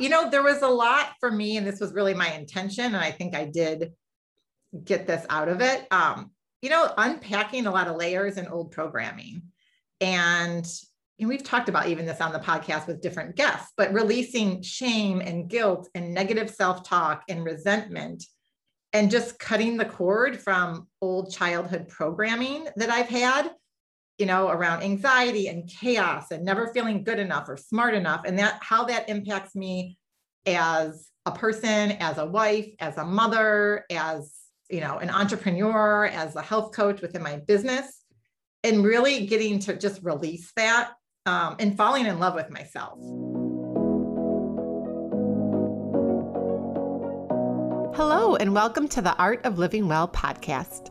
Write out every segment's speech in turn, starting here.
you know, there was a lot for me, and this was really my intention, and I think I did get this out of it. Um, you know, unpacking a lot of layers and old programming. And, and we've talked about even this on the podcast with different guests, but releasing shame and guilt and negative self talk and resentment and just cutting the cord from old childhood programming that I've had, you know, around anxiety and chaos and never feeling good enough or smart enough, and that how that impacts me as a person, as a wife, as a mother, as you know, an entrepreneur, as a health coach within my business, and really getting to just release that um, and falling in love with myself. Hello, and welcome to the Art of Living Well podcast.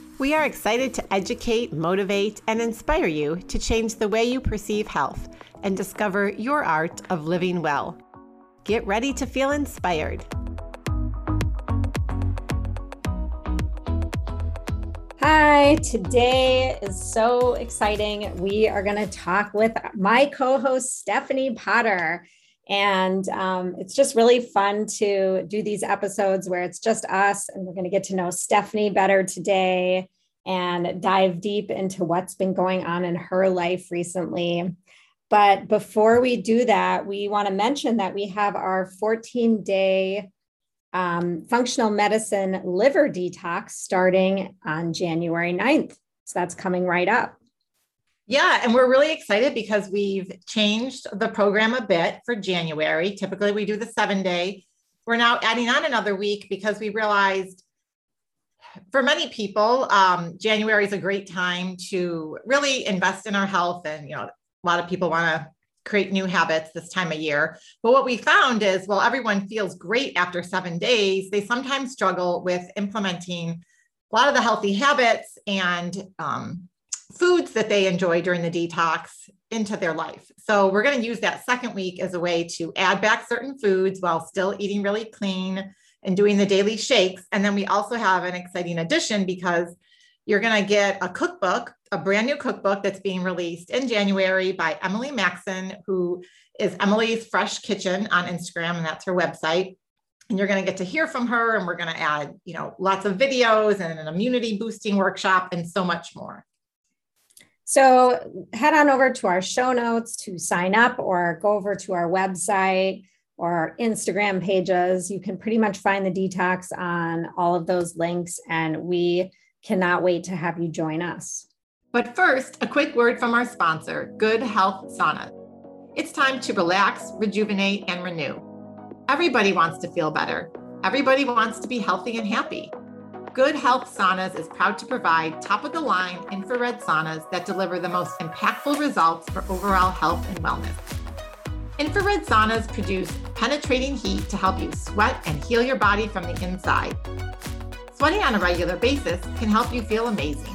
We are excited to educate, motivate, and inspire you to change the way you perceive health and discover your art of living well. Get ready to feel inspired. Hi, today is so exciting. We are going to talk with my co host, Stephanie Potter. And um, it's just really fun to do these episodes where it's just us, and we're going to get to know Stephanie better today and dive deep into what's been going on in her life recently. But before we do that, we want to mention that we have our 14 day um, functional medicine liver detox starting on January 9th. So that's coming right up. Yeah, and we're really excited because we've changed the program a bit for January. Typically, we do the seven day. We're now adding on another week because we realized for many people, um, January is a great time to really invest in our health. And, you know, a lot of people want to create new habits this time of year. But what we found is, while everyone feels great after seven days, they sometimes struggle with implementing a lot of the healthy habits and um, foods that they enjoy during the detox into their life. So we're going to use that second week as a way to add back certain foods while still eating really clean and doing the daily shakes. And then we also have an exciting addition because you're going to get a cookbook, a brand new cookbook that's being released in January by Emily Maxson, who is Emily's Fresh Kitchen on Instagram, and that's her website. And you're going to get to hear from her, and we're going to add, you know, lots of videos and an immunity boosting workshop and so much more. So head on over to our show notes to sign up or go over to our website or our Instagram pages. You can pretty much find the detox on all of those links. And we Cannot wait to have you join us. But first, a quick word from our sponsor, Good Health Sauna. It's time to relax, rejuvenate, and renew. Everybody wants to feel better. Everybody wants to be healthy and happy. Good Health Saunas is proud to provide top of the line infrared saunas that deliver the most impactful results for overall health and wellness. Infrared saunas produce penetrating heat to help you sweat and heal your body from the inside. Sweating on a regular basis can help you feel amazing.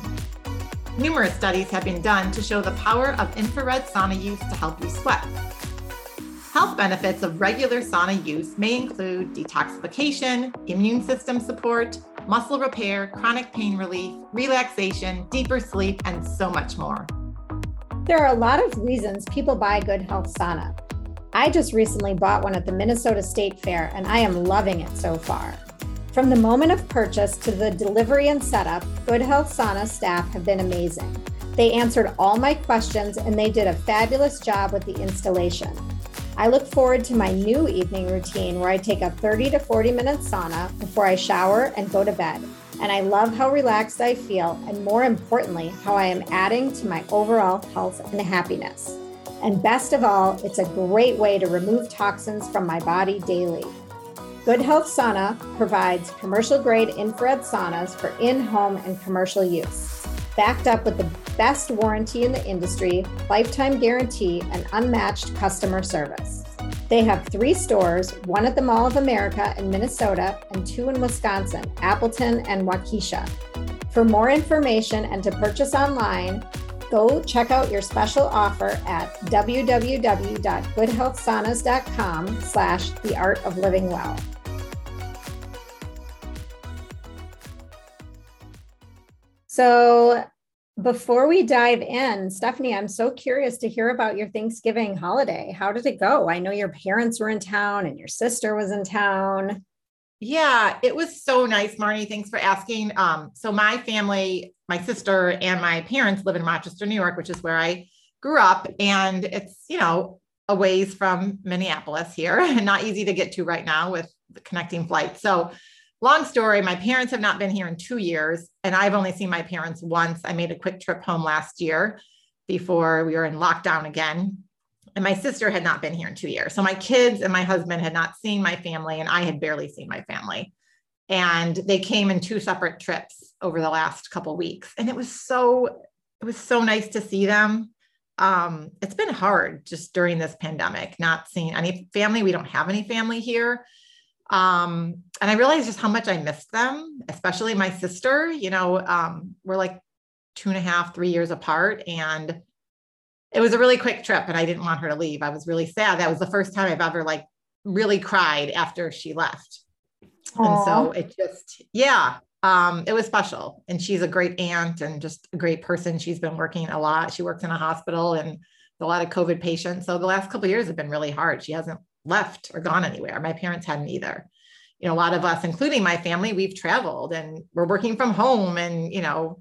Numerous studies have been done to show the power of infrared sauna use to help you sweat. Health benefits of regular sauna use may include detoxification, immune system support, muscle repair, chronic pain relief, relaxation, deeper sleep, and so much more. There are a lot of reasons people buy Good Health Sauna. I just recently bought one at the Minnesota State Fair and I am loving it so far. From the moment of purchase to the delivery and setup, Good Health Sauna staff have been amazing. They answered all my questions and they did a fabulous job with the installation. I look forward to my new evening routine where I take a 30 to 40 minute sauna before I shower and go to bed. And I love how relaxed I feel, and more importantly, how I am adding to my overall health and happiness. And best of all, it's a great way to remove toxins from my body daily. Good Health Sauna provides commercial grade infrared saunas for in home and commercial use. Backed up with the best warranty in the industry, lifetime guarantee, and unmatched customer service. They have three stores one at the Mall of America in Minnesota and two in Wisconsin, Appleton and Waukesha. For more information and to purchase online, go check out your special offer at www.goodhealthsaunas.com slash the art of living well. So before we dive in, Stephanie, I'm so curious to hear about your Thanksgiving holiday. How did it go? I know your parents were in town and your sister was in town. Yeah, it was so nice, Marnie. Thanks for asking. Um, so my family, my sister and my parents live in Rochester, New York, which is where I grew up. And it's, you know, a ways from Minneapolis here and not easy to get to right now with the connecting flights. So long story, my parents have not been here in two years, and I've only seen my parents once. I made a quick trip home last year before we were in lockdown again. And my sister had not been here in two years. So my kids and my husband had not seen my family, and I had barely seen my family. And they came in two separate trips over the last couple weeks. And it was so, it was so nice to see them. Um, it's been hard just during this pandemic, not seeing any family. We don't have any family here. Um, and I realized just how much I missed them, especially my sister. You know, um, we're like two and a half, three years apart. And it was a really quick trip and I didn't want her to leave. I was really sad. That was the first time I've ever like really cried after she left. Aww. And so it just, yeah, um, it was special. And she's a great aunt and just a great person. She's been working a lot. She works in a hospital and a lot of COVID patients. So the last couple years have been really hard. She hasn't left or gone anywhere. My parents hadn't either. You know, a lot of us, including my family, we've traveled and we're working from home and, you know,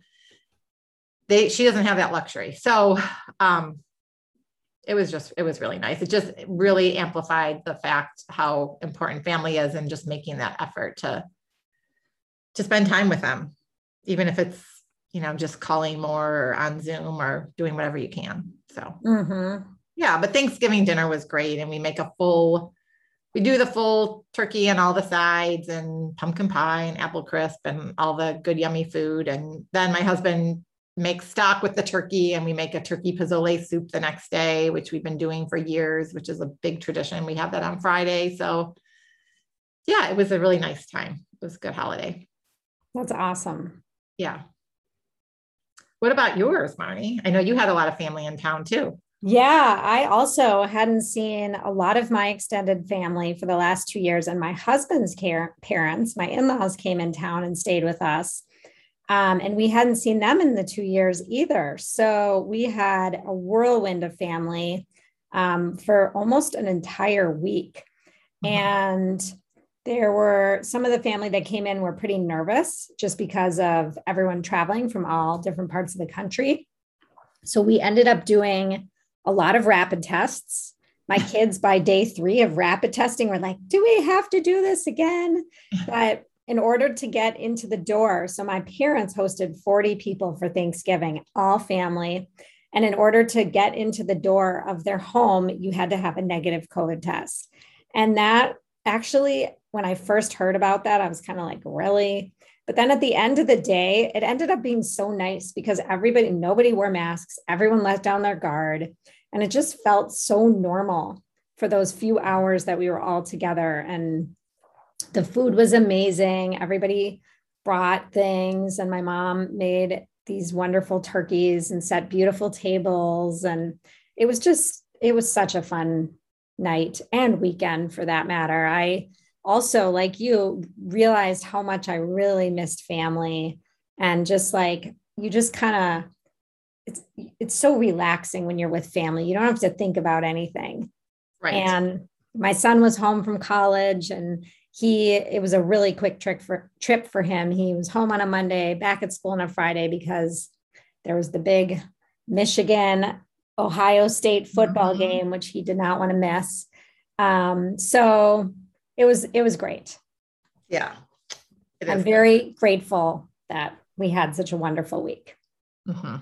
they she doesn't have that luxury. So um it was just it was really nice. It just really amplified the fact how important family is and just making that effort to to spend time with them, even if it's you know just calling more or on Zoom or doing whatever you can. So mm-hmm yeah, but Thanksgiving dinner was great. And we make a full, we do the full turkey and all the sides and pumpkin pie and apple crisp and all the good, yummy food. And then my husband makes stock with the turkey and we make a turkey pozole soup the next day, which we've been doing for years, which is a big tradition. We have that on Friday. So yeah, it was a really nice time. It was a good holiday. That's awesome. Yeah. What about yours, Marnie? I know you had a lot of family in town too. Yeah, I also hadn't seen a lot of my extended family for the last two years. And my husband's care, parents, my in laws, came in town and stayed with us. Um, and we hadn't seen them in the two years either. So we had a whirlwind of family um, for almost an entire week. Mm-hmm. And there were some of the family that came in were pretty nervous just because of everyone traveling from all different parts of the country. So we ended up doing a lot of rapid tests. My kids by day three of rapid testing were like, do we have to do this again? But in order to get into the door, so my parents hosted 40 people for Thanksgiving, all family. And in order to get into the door of their home, you had to have a negative COVID test. And that actually, when I first heard about that, I was kind of like, really? But then at the end of the day, it ended up being so nice because everybody, nobody wore masks, everyone let down their guard. And it just felt so normal for those few hours that we were all together. And the food was amazing. Everybody brought things, and my mom made these wonderful turkeys and set beautiful tables. And it was just, it was such a fun night and weekend for that matter. I also, like you, realized how much I really missed family and just like you just kind of it's it's so relaxing when you're with family. You don't have to think about anything. Right. And my son was home from college and he it was a really quick trick for trip for him. He was home on a Monday, back at school on a Friday because there was the big Michigan Ohio State football mm-hmm. game, which he did not want to miss. Um, so it was it was great. Yeah. I'm very grateful that we had such a wonderful week. Mm-hmm.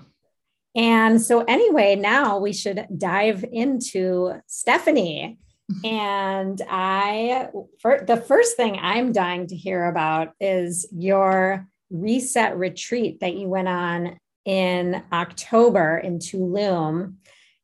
And so, anyway, now we should dive into Stephanie. and I, for, the first thing I'm dying to hear about is your reset retreat that you went on in October in Tulum.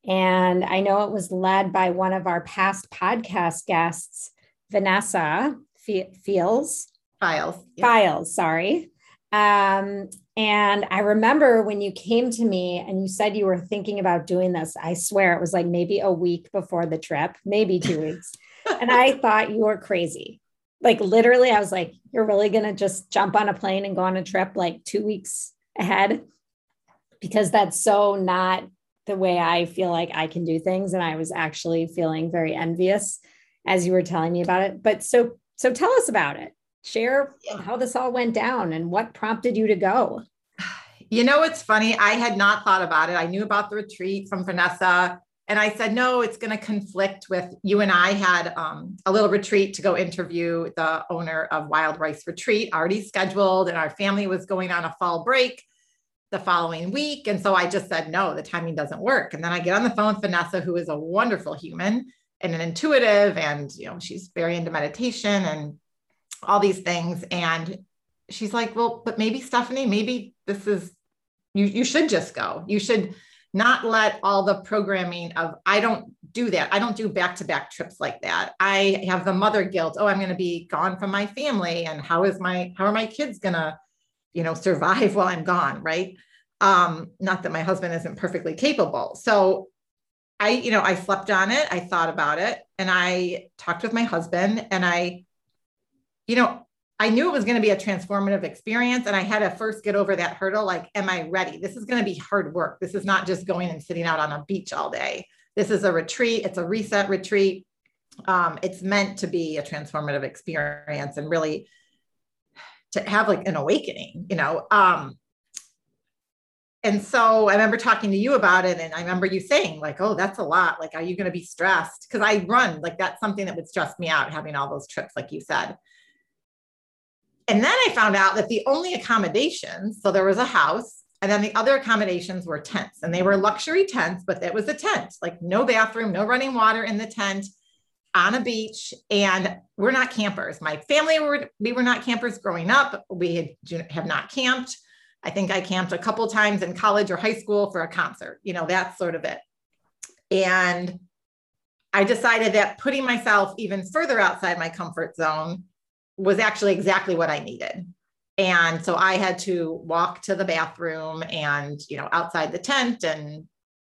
And I know it was led by one of our past podcast guests, Vanessa Fields. Feils. Yep. Feils, sorry. Um, and I remember when you came to me and you said you were thinking about doing this, I swear it was like maybe a week before the trip, maybe two weeks. and I thought you were crazy. Like literally, I was like, you're really going to just jump on a plane and go on a trip like two weeks ahead? Because that's so not the way I feel like I can do things. And I was actually feeling very envious as you were telling me about it. But so, so tell us about it. Share how this all went down and what prompted you to go. You know, it's funny. I had not thought about it. I knew about the retreat from Vanessa. And I said, no, it's going to conflict with you and I had um, a little retreat to go interview the owner of Wild Rice Retreat already scheduled. And our family was going on a fall break the following week. And so I just said, no, the timing doesn't work. And then I get on the phone with Vanessa, who is a wonderful human and an intuitive, and you know, she's very into meditation and all these things. And she's like, well, but maybe Stephanie, maybe this is you, you should just go. You should not let all the programming of I don't do that. I don't do back-to-back trips like that. I have the mother guilt. Oh, I'm going to be gone from my family. And how is my how are my kids gonna you know, survive while I'm gone, right? Um, not that my husband isn't perfectly capable. So I, you know, I slept on it, I thought about it, and I talked with my husband, and I, you know, I knew it was going to be a transformative experience. And I had to first get over that hurdle. Like, am I ready? This is going to be hard work. This is not just going and sitting out on a beach all day. This is a retreat, it's a reset retreat. Um, it's meant to be a transformative experience and really to have like an awakening, you know. Um, and so I remember talking to you about it, and I remember you saying, like, oh, that's a lot. Like, are you going to be stressed? Because I run, like, that's something that would stress me out having all those trips, like you said. And then I found out that the only accommodations, so there was a house, and then the other accommodations were tents, and they were luxury tents, but it was a tent, like no bathroom, no running water in the tent on a beach and we're not campers. My family were we were not campers growing up. We had, have not camped. I think I camped a couple times in college or high school for a concert. You know, that's sort of it. And I decided that putting myself even further outside my comfort zone was actually exactly what I needed. And so I had to walk to the bathroom and, you know, outside the tent and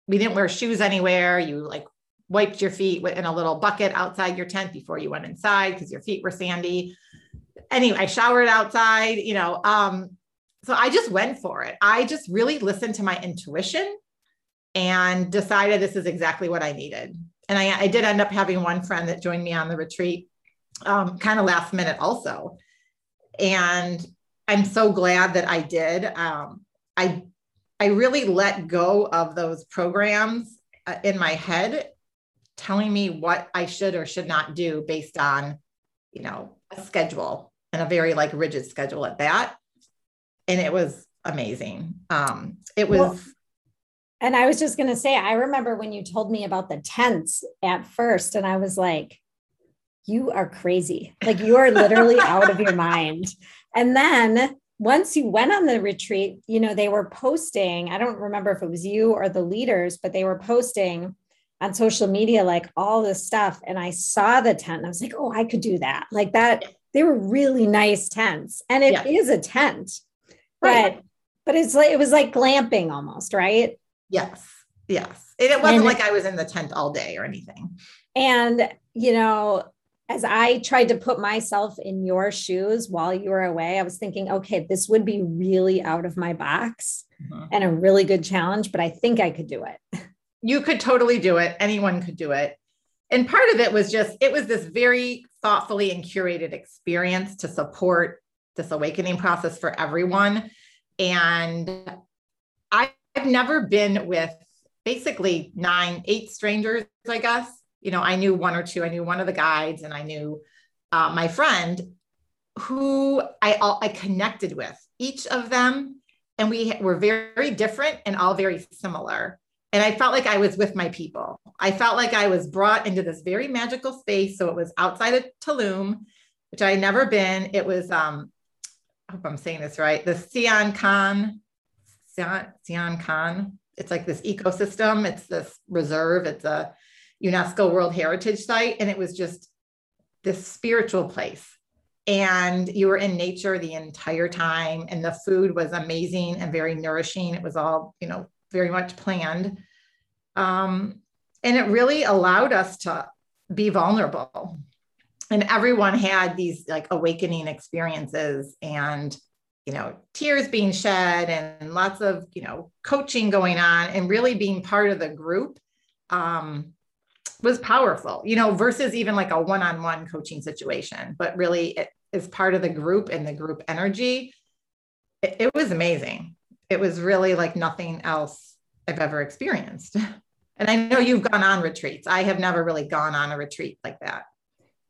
we didn't wear shoes anywhere. You like wiped your feet in a little bucket outside your tent before you went inside because your feet were sandy. Anyway, I showered outside, you know. Um, so I just went for it. I just really listened to my intuition and decided this is exactly what I needed. And I, I did end up having one friend that joined me on the retreat, um, kind of last minute also. And I'm so glad that I did. Um, I I really let go of those programs uh, in my head telling me what I should or should not do based on, you know, a schedule and a very like rigid schedule at that. And it was amazing. Um, it was. Well, and I was just going to say, I remember when you told me about the tents at first, and I was like, you are crazy. Like you are literally out of your mind. And then once you went on the retreat, you know, they were posting, I don't remember if it was you or the leaders, but they were posting on social media, like all this stuff. And I saw the tent and I was like, oh, I could do that. Like that, they were really nice tents. And it yeah. is a tent. Right. But but it's like it was like glamping almost, right? Yes. Yes. And it wasn't and, like I was in the tent all day or anything. And you know, as I tried to put myself in your shoes while you were away, I was thinking, okay, this would be really out of my box mm-hmm. and a really good challenge, but I think I could do it. you could totally do it. Anyone could do it. And part of it was just, it was this very thoughtfully and curated experience to support this awakening process for everyone. And I've never been with basically nine, eight strangers, I guess. You know, I knew one or two. I knew one of the guides and I knew uh, my friend who I, I connected with, each of them. And we were very different and all very similar and I felt like I was with my people. I felt like I was brought into this very magical space. So it was outside of Tulum, which I had never been. It was, um, I hope I'm saying this right, the Sian Ka'an, Sian, Sian Ka'an it's like this ecosystem. It's this reserve. It's a UNESCO World Heritage Site. And it was just this spiritual place. And you were in nature the entire time. And the food was amazing and very nourishing. It was all, you know, very much planned. Um, and it really allowed us to be vulnerable. And everyone had these like awakening experiences and you know tears being shed and lots of you know coaching going on and really being part of the group um, was powerful you know versus even like a one-on-one coaching situation. But really it is part of the group and the group energy. It, it was amazing. It was really like nothing else i've ever experienced. And i know you've gone on retreats. I have never really gone on a retreat like that.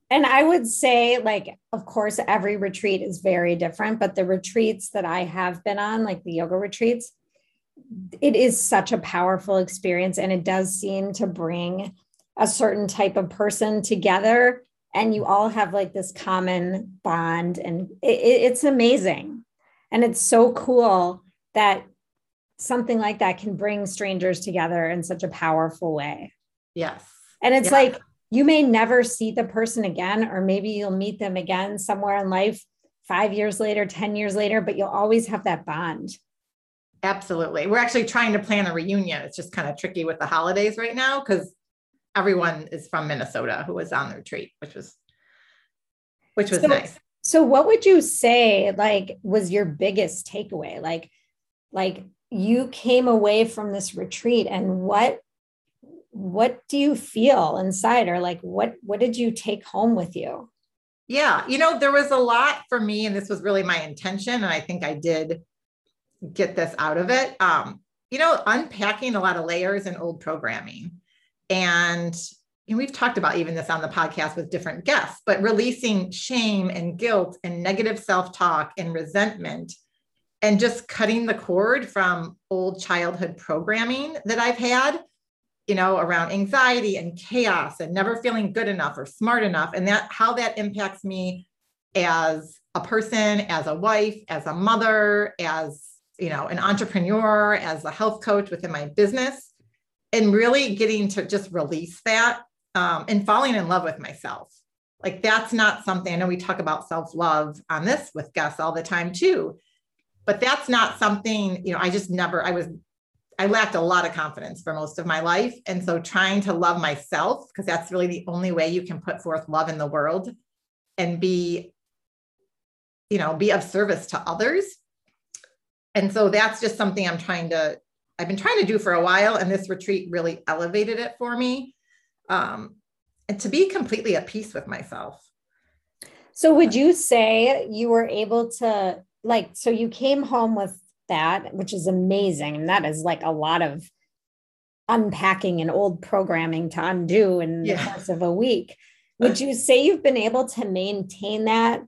And I would say, like, of course, every retreat is very different, but the retreats that I have been on, like the yoga retreats, it is such a powerful experience. And it does seem to bring a certain type of person together. And you all have like this common bond, and it, it's amazing. And it's so cool that something like that can bring strangers together in such a powerful way. Yes. And it's yeah. like, you may never see the person again, or maybe you'll meet them again somewhere in life five years later, 10 years later, but you'll always have that bond. Absolutely. We're actually trying to plan a reunion. It's just kind of tricky with the holidays right now because everyone is from Minnesota who was on the retreat, which was which was so, nice. So what would you say like was your biggest takeaway? Like like you came away from this retreat and what what do you feel inside or like what what did you take home with you yeah you know there was a lot for me and this was really my intention and i think i did get this out of it um you know unpacking a lot of layers and old programming and and we've talked about even this on the podcast with different guests but releasing shame and guilt and negative self-talk and resentment and just cutting the cord from old childhood programming that i've had you know, around anxiety and chaos and never feeling good enough or smart enough, and that how that impacts me as a person, as a wife, as a mother, as you know, an entrepreneur, as a health coach within my business, and really getting to just release that um, and falling in love with myself. Like that's not something I know we talk about self love on this with guests all the time too, but that's not something you know. I just never. I was I lacked a lot of confidence for most of my life. And so trying to love myself, because that's really the only way you can put forth love in the world and be, you know, be of service to others. And so that's just something I'm trying to, I've been trying to do for a while. And this retreat really elevated it for me. Um, and to be completely at peace with myself. So would you say you were able to like so you came home with that, which is amazing. And that is like a lot of unpacking and old programming to undo in yeah. the course of a week. Would you say you've been able to maintain that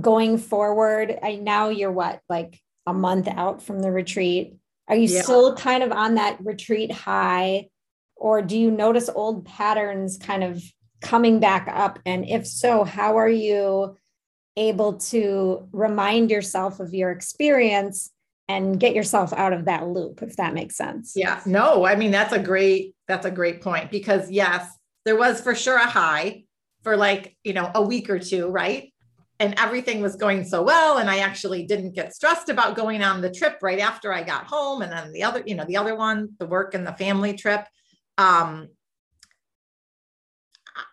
going forward? I now you're what, like a month out from the retreat. Are you yeah. still kind of on that retreat high? Or do you notice old patterns kind of coming back up? And if so, how are you able to remind yourself of your experience and get yourself out of that loop if that makes sense yeah no i mean that's a great that's a great point because yes there was for sure a high for like you know a week or two right and everything was going so well and i actually didn't get stressed about going on the trip right after i got home and then the other you know the other one the work and the family trip um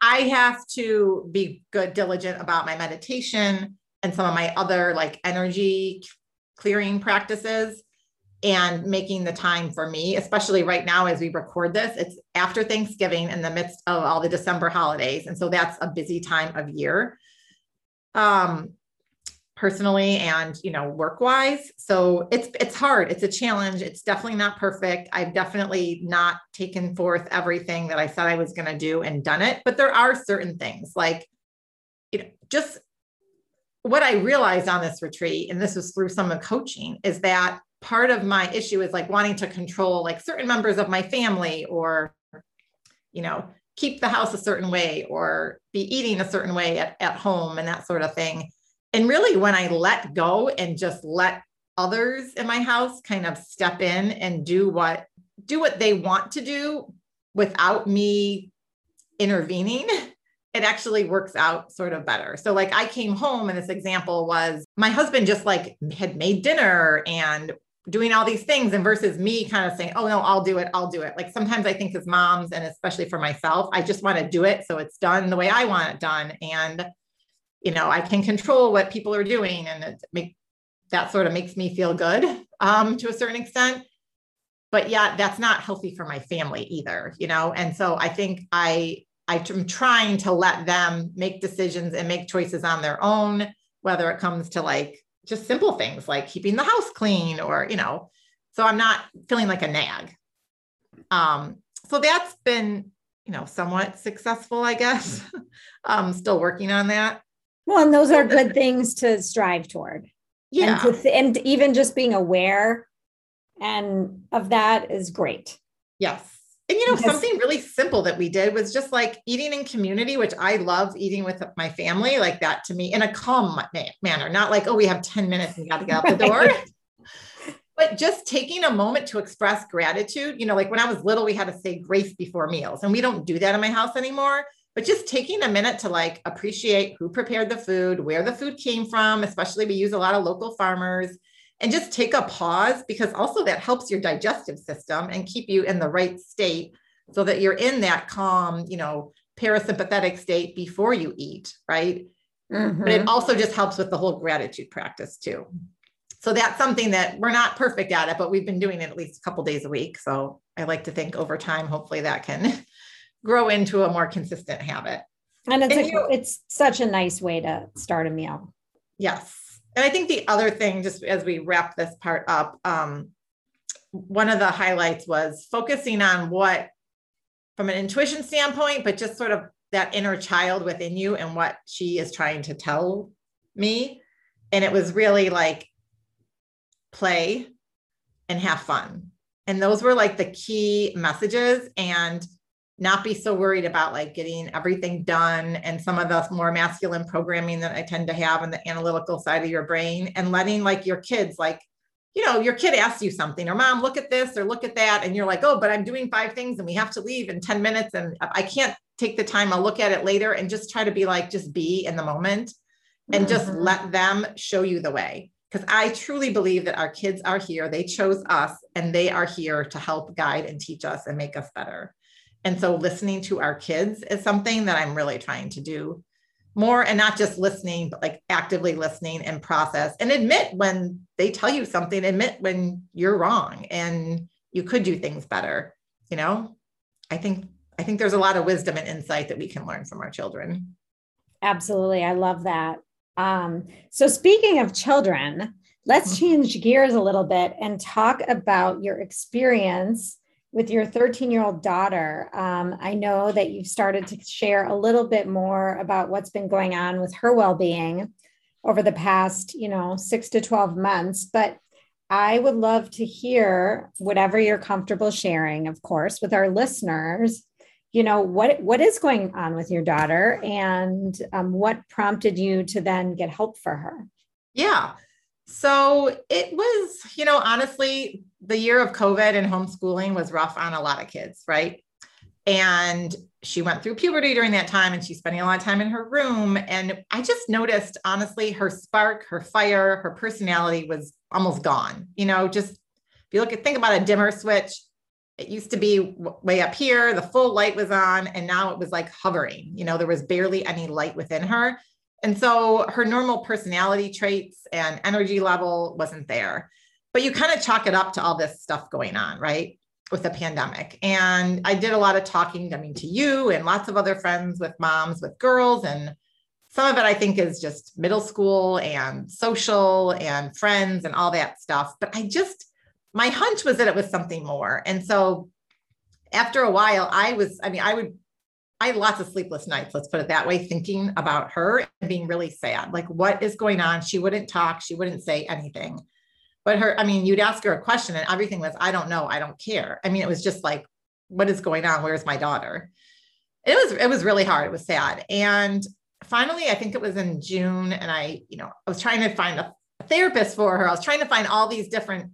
i have to be good diligent about my meditation and some of my other like energy clearing practices and making the time for me, especially right now as we record this. It's after Thanksgiving in the midst of all the December holidays. And so that's a busy time of year. Um, personally and you know work wise so it's it's hard. It's a challenge. It's definitely not perfect. I've definitely not taken forth everything that i said i was going to do and done it but there are certain things like you know just what I realized on this retreat, and this was through some of coaching, is that part of my issue is like wanting to control like certain members of my family or, you know, keep the house a certain way or be eating a certain way at, at home and that sort of thing. And really, when I let go and just let others in my house kind of step in and do what do what they want to do without me intervening, it actually works out sort of better. So like I came home and this example was my husband just like had made dinner and doing all these things and versus me kind of saying, "Oh no, I'll do it. I'll do it." Like sometimes I think as moms and especially for myself, I just want to do it so it's done the way I want it done and you know, I can control what people are doing and it make that sort of makes me feel good um, to a certain extent but yeah that's not healthy for my family either you know and so i think i i'm trying to let them make decisions and make choices on their own whether it comes to like just simple things like keeping the house clean or you know so i'm not feeling like a nag. Um so that's been you know somewhat successful i guess. I'm still working on that. Well and those are good things to strive toward. Yeah. and, th- and even just being aware and of that is great. Yes and you know because- something really simple that we did was just like eating in community which i love eating with my family like that to me in a calm manner not like oh we have 10 minutes and got to get out the door. But just taking a moment to express gratitude you know like when i was little we had to say grace before meals and we don't do that in my house anymore. But just taking a minute to like appreciate who prepared the food, where the food came from, especially we use a lot of local farmers, and just take a pause because also that helps your digestive system and keep you in the right state so that you're in that calm, you know, parasympathetic state before you eat, right? Mm-hmm. But it also just helps with the whole gratitude practice too. So that's something that we're not perfect at it, but we've been doing it at least a couple days a week. So I like to think over time, hopefully that can grow into a more consistent habit. And it's and, a, you it's such a nice way to start a meal. Yes. And I think the other thing, just as we wrap this part up, um, one of the highlights was focusing on what, from an intuition standpoint, but just sort of that inner child within you and what she is trying to tell me. And it was really like play and have fun. And those were like the key messages. And not be so worried about like getting everything done and some of the more masculine programming that I tend to have in the analytical side of your brain and letting like your kids like you know your kid asks you something or mom look at this or look at that and you're like oh but I'm doing five things and we have to leave in 10 minutes and I can't take the time I'll look at it later and just try to be like just be in the moment and mm-hmm. just let them show you the way because I truly believe that our kids are here they chose us and they are here to help guide and teach us and make us better and so listening to our kids is something that I'm really trying to do more and not just listening, but like actively listening and process and admit when they tell you something, admit when you're wrong and you could do things better. You know, I think I think there's a lot of wisdom and insight that we can learn from our children. Absolutely. I love that. Um, so speaking of children, let's mm-hmm. change gears a little bit and talk about your experience with your 13 year old daughter. Um, I know that you've started to share a little bit more about what's been going on with her well being over the past, you know, six to 12 months. But I would love to hear whatever you're comfortable sharing, of course, with our listeners. You know what what is going on with your daughter, and um, what prompted you to then get help for her? Yeah, so it was, you know, honestly, the year of COVID and homeschooling was rough on a lot of kids, right? And she went through puberty during that time and she's spending a lot of time in her room. And I just noticed, honestly, her spark, her fire, her personality was almost gone. You know, just if you look at, think about a dimmer switch, it used to be way up here, the full light was on, and now it was like hovering. You know, there was barely any light within her. And so her normal personality traits and energy level wasn't there. But you kind of chalk it up to all this stuff going on, right? With the pandemic. And I did a lot of talking, I mean, to you and lots of other friends with moms with girls. And some of it I think is just middle school and social and friends and all that stuff. But I just, my hunch was that it was something more. And so after a while, I was, I mean, I would I had lots of sleepless nights, let's put it that way, thinking about her and being really sad. Like, what is going on? She wouldn't talk, she wouldn't say anything. But her, I mean, you'd ask her a question and everything was, I don't know, I don't care. I mean, it was just like, what is going on? Where's my daughter? It was, it was really hard. It was sad. And finally, I think it was in June, and I, you know, I was trying to find a, therapist for her. I was trying to find all these different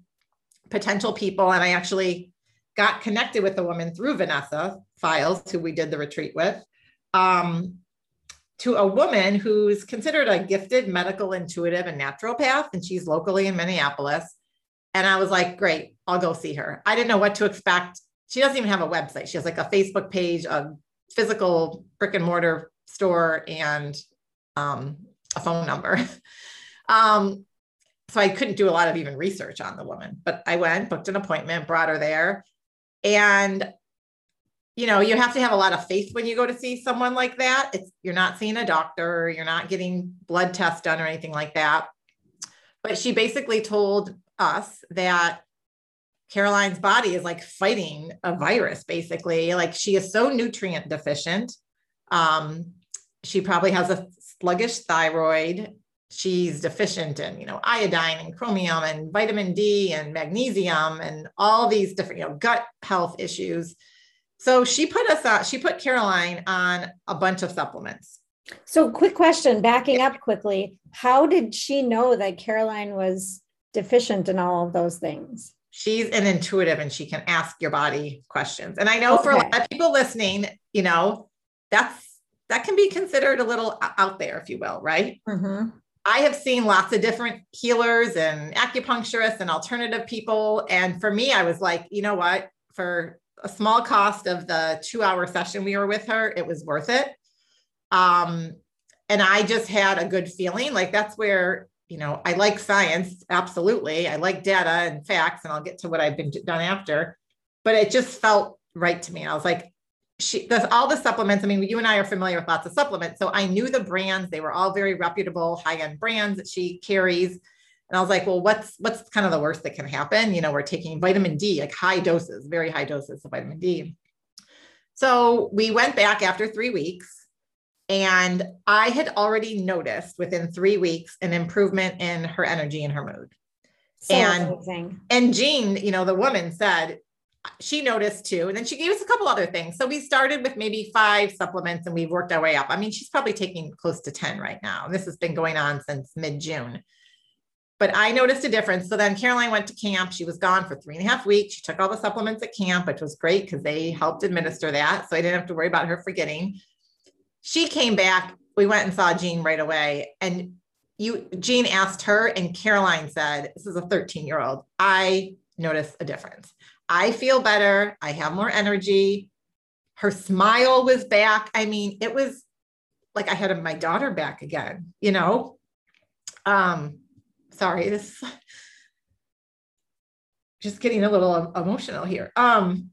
potential people. And I actually got connected with a woman through Vanessa Feils, who we did the retreat with, um, to a woman who's considered a gifted medical intuitive and naturopath, and she's locally in Minneapolis. And I was like, great, I'll go see her. I didn't know what to expect. She doesn't even have a website. She has like a Facebook page, a physical brick and mortar store, and um, a phone number. um, so I couldn't do a lot of even research on the woman, but I went, booked an appointment, brought her there. And you know, you have to have a lot of faith when you go to see someone like that. It's you're not seeing a doctor, you're not getting blood tests done or anything like that. But she basically told us that Caroline's body is like fighting a virus, basically. Like she is so nutrient deficient. Um, she probably has a sluggish thyroid. She's deficient in, you know, iodine and chromium and vitamin D and magnesium and all these different, you know, gut health issues so she put us on, she put Caroline on a bunch of supplements. So, quick question backing up quickly. How did she know that Caroline was deficient in all of those things? She's an intuitive and she can ask your body questions. And I know okay. for a lot of people listening, you know, that's that can be considered a little out there, if you will, right? Mm-hmm. I have seen lots of different healers and acupuncturists and alternative people. And for me, I was like, you know what? For a small cost of the two hour session we were with her, it was worth it. Um, and I just had a good feeling. Like that's where, you know, I like science, absolutely. I like data and facts, and I'll get to what I've been done after. But it just felt right to me. I was like, she does all the supplements. I mean, you and I are familiar with lots of supplements. So I knew the brands, they were all very reputable, high-end brands that she carries. And I was like, well, what's what's kind of the worst that can happen? You know, we're taking vitamin D, like high doses, very high doses of vitamin D. So we went back after three weeks, and I had already noticed within three weeks an improvement in her energy and her mood. So and amazing. and Jean, you know, the woman said she noticed too. And then she gave us a couple other things. So we started with maybe five supplements and we've worked our way up. I mean, she's probably taking close to 10 right now. And this has been going on since mid June but I noticed a difference. So then Caroline went to camp. She was gone for three and a half weeks. She took all the supplements at camp, which was great because they helped administer that. So I didn't have to worry about her forgetting. She came back. We went and saw Jean right away. And you, Jean asked her, and Caroline said, This is a 13 year old. I notice a difference. I feel better. I have more energy. Her smile was back. I mean, it was like I had my daughter back again, you know? Um, sorry, this just getting a little emotional here. Um,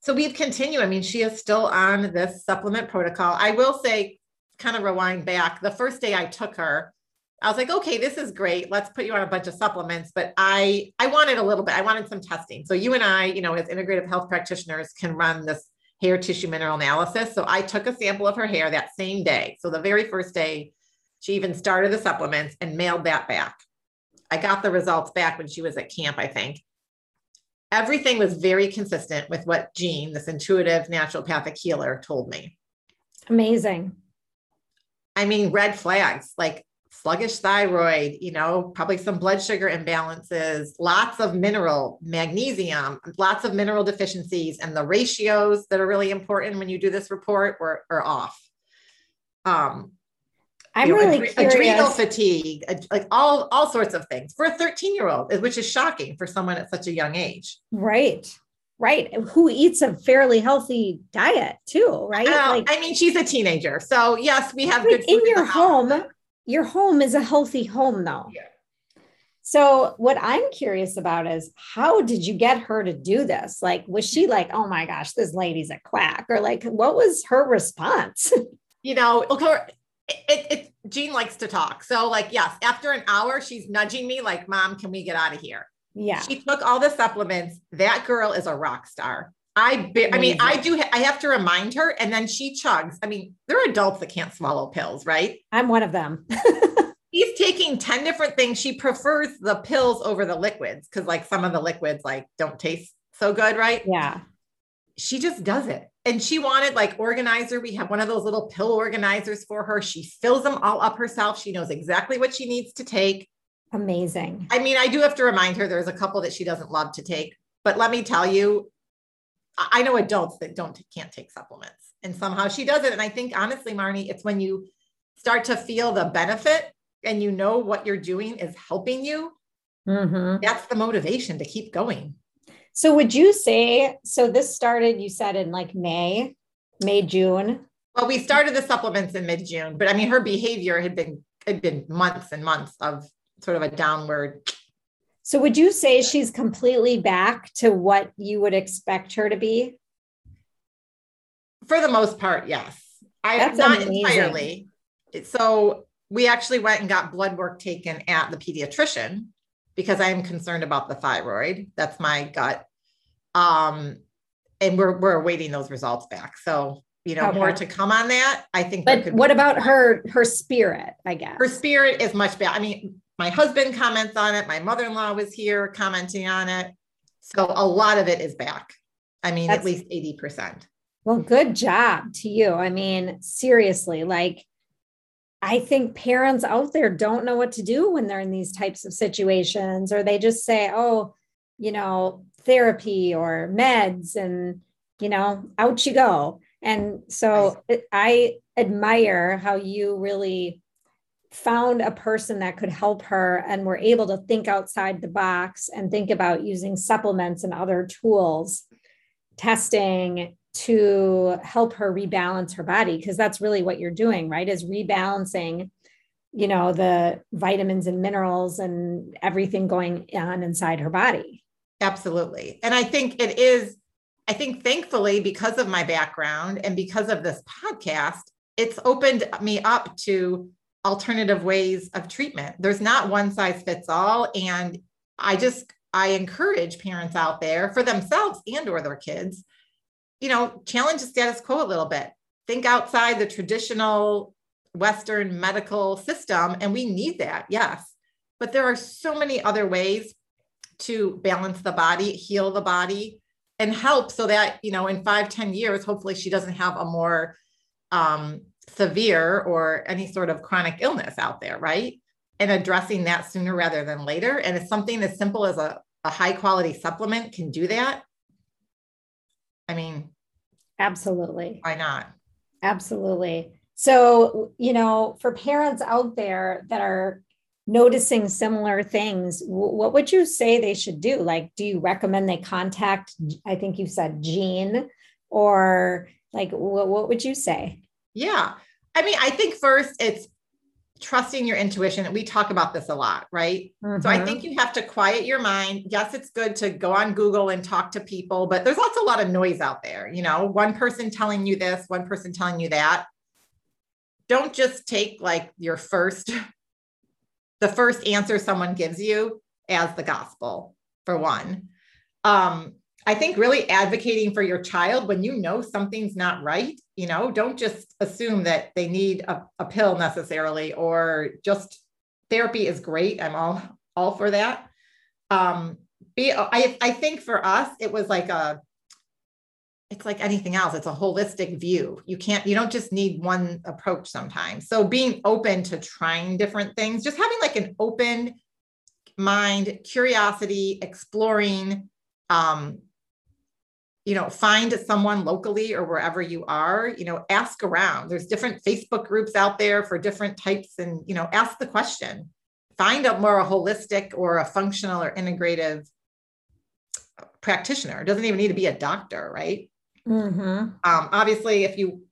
so we've continued. I mean, she is still on this supplement protocol. I will say, kind of rewind back, the first day I took her, I was like, okay, this is great. Let's put you on a bunch of supplements. But I I wanted a little bit, I wanted some testing. So you and I, you know, as integrative health practitioners can run this hair tissue mineral analysis. So I took a sample of her hair that same day. So the very first day she even started the supplements and mailed that back. I got the results back when she was at camp, I think. Everything was very consistent with what Jean, this intuitive naturopathic healer, told me. Amazing. I mean, red flags like sluggish thyroid, you know, probably some blood sugar imbalances, lots of mineral, magnesium, lots of mineral deficiencies, and the ratios that are really important when you do this report were are off. Um, I'm you know, really adre- curious. Adrenal fatigue, like all all sorts of things for a 13 year old, which is shocking for someone at such a young age. Right. Right. Who eats a fairly healthy diet too, right? Uh, like, I mean, she's a teenager. So yes, we have good in your home. Your home is a healthy home though. Yeah. So what I'm curious about is how did you get her to do this? Like, was she like, oh my gosh, this lady's a quack? Or like, what was her response? you know, it, it Jean likes to talk. So like, yes, after an hour, she's nudging me like, mom, can we get out of here? Yeah. She took all the supplements. That girl is a rock star. I, be, I mean, I do, I have to remind her and then she chugs. I mean, there are adults that can't swallow pills, right? I'm one of them. She's taking 10 different things. She prefers the pills over the liquids because like some of the liquids like don't taste so good, right? Yeah. She just does it and she wanted like organizer. We have one of those little pill organizers for her. She fills them all up herself. She knows exactly what she needs to take. Amazing. I mean, I do have to remind her there's a couple that she doesn't love to take. But let me tell you, I know adults that don't can't take supplements, and somehow she does it. And I think honestly, Marnie, it's when you start to feel the benefit and you know what you're doing is helping you. Mm-hmm. That's the motivation to keep going. So, would you say so? This started, you said, in like May, May, June. Well, we started the supplements in mid June, but I mean, her behavior had been had been months and months of sort of a downward so would you say she's completely back to what you would expect her to be? For the most part, yes. I That's not amazing. entirely. So we actually went and got blood work taken at the pediatrician because I am concerned about the thyroid. That's my gut. Um, and we're we're awaiting those results back. So you know, okay. more to come on that. I think. But what about her her spirit? I guess her spirit is much better. I mean, my husband comments on it. My mother in law was here commenting on it. So a lot of it is back. I mean, That's, at least 80%. Well, good job to you. I mean, seriously, like, I think parents out there don't know what to do when they're in these types of situations, or they just say, oh, you know, therapy or meds, and, you know, out you go. And so I admire how you really found a person that could help her and were able to think outside the box and think about using supplements and other tools, testing to help her rebalance her body because that's really what you're doing, right? Is rebalancing you know the vitamins and minerals and everything going on inside her body absolutely and i think it is i think thankfully because of my background and because of this podcast it's opened me up to alternative ways of treatment. There's not one size fits all. And I just, I encourage parents out there for themselves and or their kids, you know, challenge the status quo a little bit. Think outside the traditional Western medical system. And we need that, yes. But there are so many other ways to balance the body, heal the body, and help so that, you know, in five, ten years, hopefully she doesn't have a more um, severe or any sort of chronic illness out there, right? And addressing that sooner rather than later. And it's something as simple as a, a high quality supplement can do that. I mean, absolutely. Why not? Absolutely. So, you know, for parents out there that are noticing similar things, what would you say they should do? Like, do you recommend they contact, I think you said Jean, or like, what, what would you say? Yeah. I mean, I think first it's trusting your intuition. We talk about this a lot, right? Mm-hmm. So I mm-hmm. think you have to quiet your mind. Yes, it's good to go on Google and talk to people, but there's also a lot of noise out there. You know, one person telling you this, one person telling you that. Don't just take like your first, the first answer someone gives you as the gospel, for one. Um, I think really advocating for your child when you know something's not right, you know, don't just assume that they need a, a pill necessarily or just therapy is great. I'm all all for that. Um, be I, I think for us it was like a it's like anything else it's a holistic view you can't you don't just need one approach sometimes so being open to trying different things just having like an open mind curiosity exploring um, you know find someone locally or wherever you are you know ask around. There's different facebook groups out there for different types and you know ask the question. Find a more a holistic or a functional or integrative practitioner. It doesn't even need to be a doctor right? Mm-hmm. um, obviously if you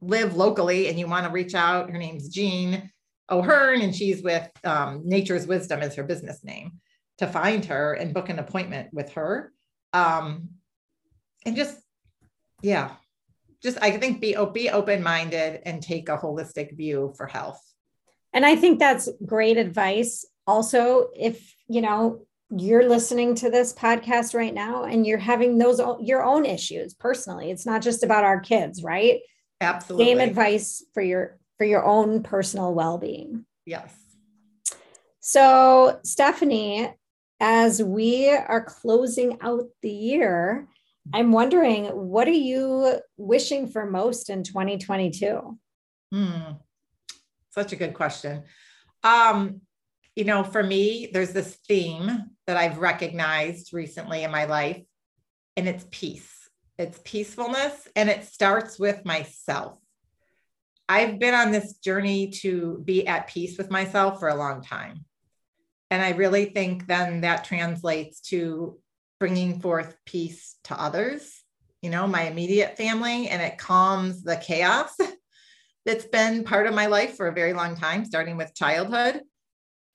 live locally and you want to reach out her name's jean O'Hern and she's with um, nature's wisdom is her business name to find her and book an appointment with her. Um, and just yeah just i think be be open-minded and take a holistic view for health. And i think that's great advice. Also if you know you're listening to this podcast right now and you're having those your own issues personally it's not just about our kids right? Absolutely. Same advice for your for your own personal well-being. Yes. So stephanie as we are closing out the year I'm wondering, what are you wishing for most in 2022? Hmm. Such a good question. Um, you know, for me, there's this theme that I've recognized recently in my life, and it's peace. It's peacefulness, and it starts with myself. I've been on this journey to be at peace with myself for a long time. And I really think then that translates to bringing forth peace to others, you know, my immediate family, and it calms the chaos that's been part of my life for a very long time, starting with childhood.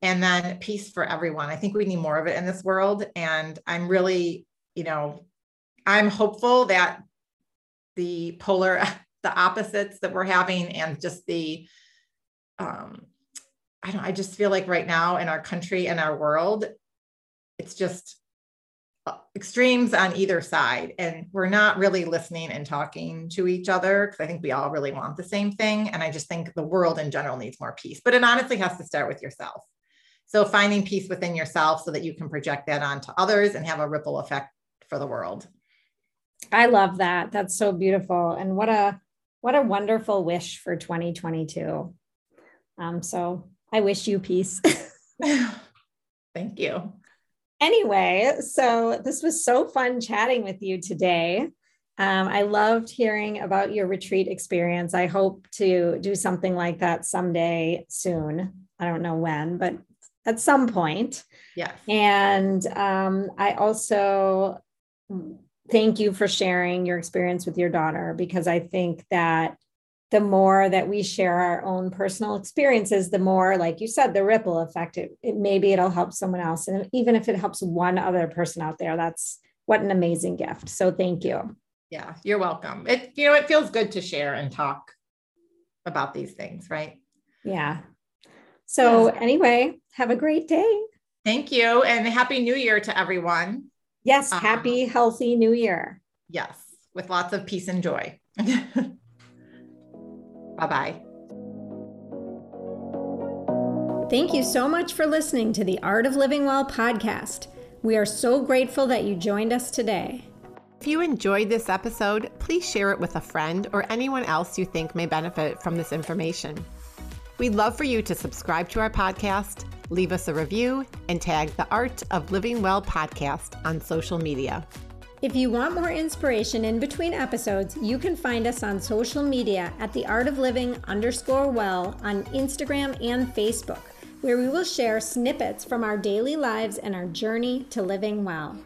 And then peace for everyone. I think we need more of it in this world. And I'm really, you know, I'm hopeful that the polar, the opposites that we're having and just the, um, I don't, I just feel like right now in our country and our world, it's just extremes on either side and we're not really listening and talking to each other because i think we all really want the same thing and i just think the world in general needs more peace but it honestly has to start with yourself. So finding peace within yourself so that you can project that onto others and have a ripple effect for the world. I love that. That's so beautiful and what a what a wonderful wish for 2022 um so i wish you peace. Thank you Anyway, so this was so fun chatting with you today. Um, I loved hearing about your retreat experience. I hope to do something like that someday soon. I don't know when, but at some point. Yeah. And um, I also thank you for sharing your experience with your daughter because I think that the more that we share our own personal experiences, the more, like you said, the ripple effect, it, it, maybe it'll help someone else. And even if it helps one other person out there, that's what an amazing gift. So thank you. Yeah, you're welcome. It, you know, it feels good to share and talk about these things, right? Yeah. So yes. anyway, have a great day. Thank you. And happy new year to everyone. Yes. Um, happy, healthy new year. Yes. With lots of peace and joy. Bye bye. Thank you so much for listening to the Art of Living Well podcast. We are so grateful that you joined us today. If you enjoyed this episode, please share it with a friend or anyone else you think may benefit from this information. We'd love for you to subscribe to our podcast, leave us a review, and tag the Art of Living Well podcast on social media. If you want more inspiration in between episodes, you can find us on social media at the art of living underscore well on Instagram and Facebook, where we will share snippets from our daily lives and our journey to living well.